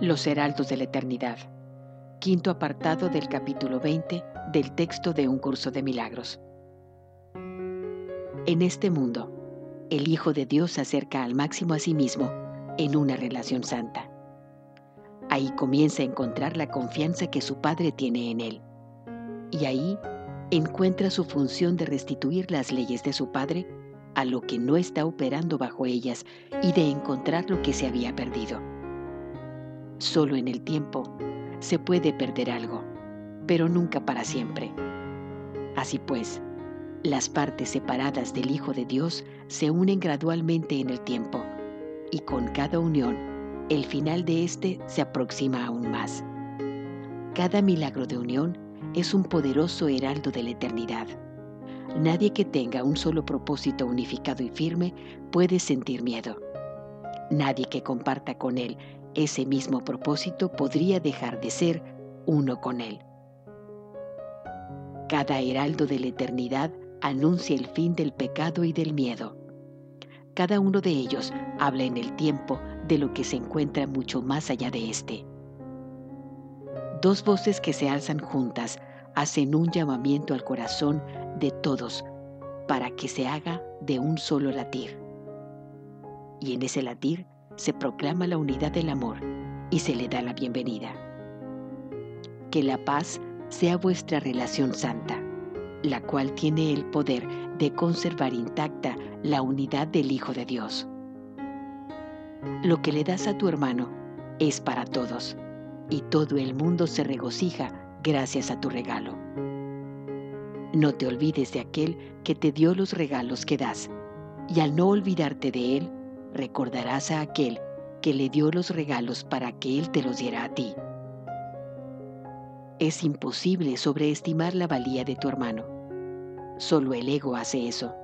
Los Heraldos de la Eternidad, quinto apartado del capítulo 20 del texto de Un Curso de Milagros. En este mundo, el Hijo de Dios se acerca al máximo a sí mismo en una relación santa. Ahí comienza a encontrar la confianza que su Padre tiene en él. Y ahí encuentra su función de restituir las leyes de su Padre a lo que no está operando bajo ellas y de encontrar lo que se había perdido. Solo en el tiempo se puede perder algo, pero nunca para siempre. Así pues, las partes separadas del Hijo de Dios se unen gradualmente en el tiempo, y con cada unión, el final de éste se aproxima aún más. Cada milagro de unión es un poderoso heraldo de la eternidad. Nadie que tenga un solo propósito unificado y firme puede sentir miedo. Nadie que comparta con él ese mismo propósito podría dejar de ser uno con Él. Cada heraldo de la eternidad anuncia el fin del pecado y del miedo. Cada uno de ellos habla en el tiempo de lo que se encuentra mucho más allá de éste. Dos voces que se alzan juntas hacen un llamamiento al corazón de todos para que se haga de un solo latir. Y en ese latir se proclama la unidad del amor y se le da la bienvenida. Que la paz sea vuestra relación santa, la cual tiene el poder de conservar intacta la unidad del Hijo de Dios. Lo que le das a tu hermano es para todos, y todo el mundo se regocija gracias a tu regalo. No te olvides de aquel que te dio los regalos que das, y al no olvidarte de él, recordarás a aquel que le dio los regalos para que Él te los diera a ti. Es imposible sobreestimar la valía de tu hermano. Solo el ego hace eso.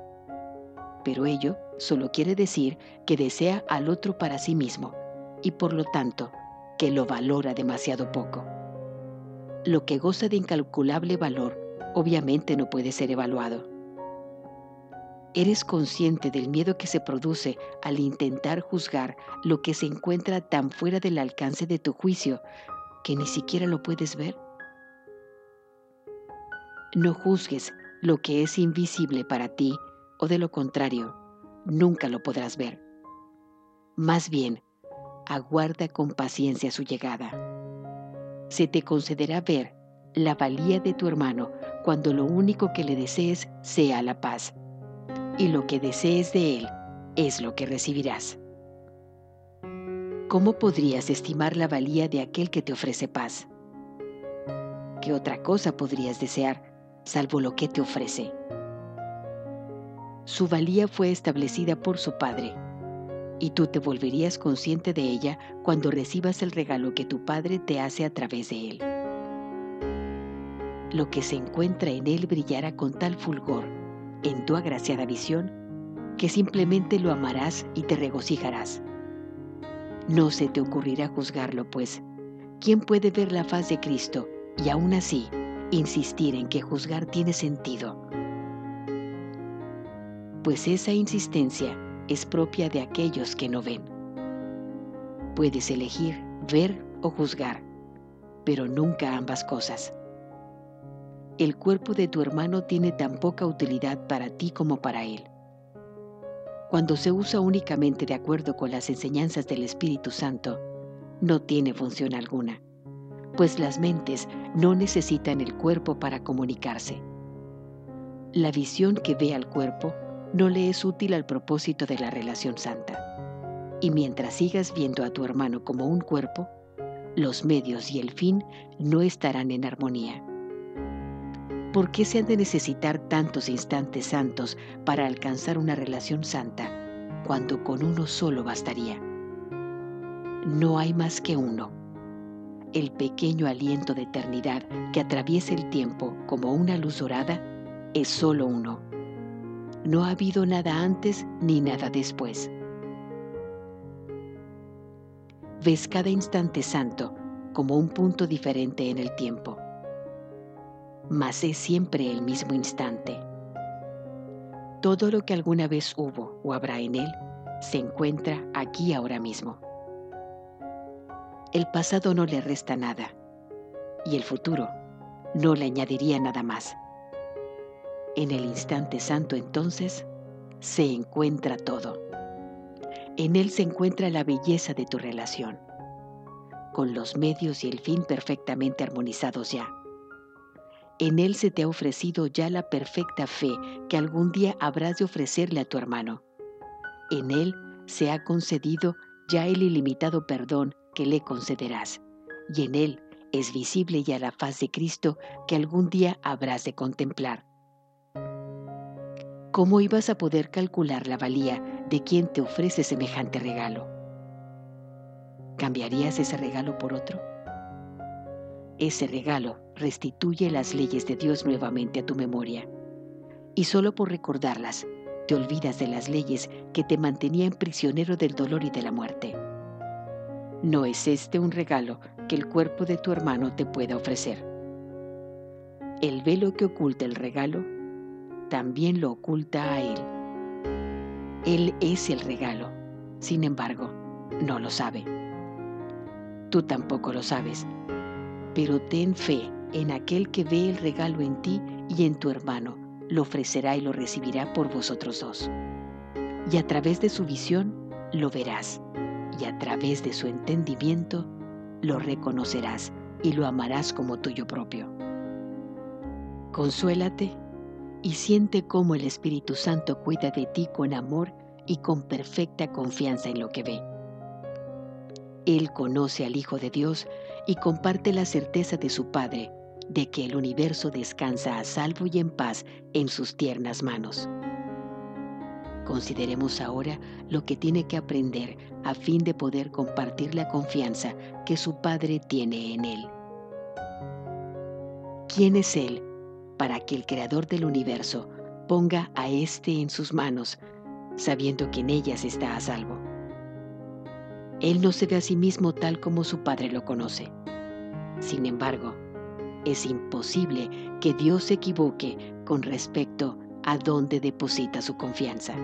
Pero ello solo quiere decir que desea al otro para sí mismo y por lo tanto que lo valora demasiado poco. Lo que goza de incalculable valor obviamente no puede ser evaluado. ¿Eres consciente del miedo que se produce al intentar juzgar lo que se encuentra tan fuera del alcance de tu juicio que ni siquiera lo puedes ver? No juzgues lo que es invisible para ti o de lo contrario, nunca lo podrás ver. Más bien, aguarda con paciencia su llegada. Se te concederá ver la valía de tu hermano cuando lo único que le desees sea la paz y lo que desees de Él es lo que recibirás. ¿Cómo podrías estimar la valía de aquel que te ofrece paz? ¿Qué otra cosa podrías desear salvo lo que te ofrece? Su valía fue establecida por su Padre, y tú te volverías consciente de ella cuando recibas el regalo que tu Padre te hace a través de él. Lo que se encuentra en él brillará con tal fulgor en tu agraciada visión que simplemente lo amarás y te regocijarás. No se te ocurrirá juzgarlo, pues, ¿quién puede ver la faz de Cristo y aún así insistir en que juzgar tiene sentido? Pues esa insistencia es propia de aquellos que no ven. Puedes elegir ver o juzgar, pero nunca ambas cosas el cuerpo de tu hermano tiene tan poca utilidad para ti como para él. Cuando se usa únicamente de acuerdo con las enseñanzas del Espíritu Santo, no tiene función alguna, pues las mentes no necesitan el cuerpo para comunicarse. La visión que ve al cuerpo no le es útil al propósito de la relación santa. Y mientras sigas viendo a tu hermano como un cuerpo, los medios y el fin no estarán en armonía. ¿Por qué se han de necesitar tantos instantes santos para alcanzar una relación santa, cuando con uno solo bastaría? No hay más que uno. El pequeño aliento de eternidad que atraviesa el tiempo como una luz dorada es solo uno. No ha habido nada antes ni nada después. Ves cada instante santo como un punto diferente en el tiempo mas es siempre el mismo instante. Todo lo que alguna vez hubo o habrá en él se encuentra aquí ahora mismo. el pasado no le resta nada y el futuro no le añadiría nada más. En el instante santo entonces se encuentra todo. En él se encuentra la belleza de tu relación, con los medios y el fin perfectamente armonizados ya. En él se te ha ofrecido ya la perfecta fe que algún día habrás de ofrecerle a tu hermano. En él se ha concedido ya el ilimitado perdón que le concederás, y en él es visible ya la faz de Cristo que algún día habrás de contemplar. ¿Cómo ibas a poder calcular la valía de quien te ofrece semejante regalo? ¿Cambiarías ese regalo por otro? Ese regalo restituye las leyes de Dios nuevamente a tu memoria, y solo por recordarlas te olvidas de las leyes que te mantenían prisionero del dolor y de la muerte. ¿No es este un regalo que el cuerpo de tu hermano te pueda ofrecer? El velo que oculta el regalo también lo oculta a él. Él es el regalo, sin embargo, no lo sabe. Tú tampoco lo sabes, pero ten fe en aquel que ve el regalo en ti y en tu hermano lo ofrecerá y lo recibirá por vosotros dos. Y a través de su visión lo verás, y a través de su entendimiento lo reconocerás y lo amarás como tuyo propio. Consuélate y siente cómo el Espíritu Santo cuida de ti con amor y con perfecta confianza en lo que ve. Él conoce al Hijo de Dios y comparte la certeza de su Padre de que el universo descansa a salvo y en paz en sus tiernas manos. Consideremos ahora lo que tiene que aprender a fin de poder compartir la confianza que su Padre tiene en él. ¿Quién es Él para que el Creador del universo ponga a éste en sus manos, sabiendo que en ellas está a salvo? Él no se ve a sí mismo tal como su Padre lo conoce. Sin embargo, es imposible que Dios se equivoque con respecto a dónde deposita su confianza.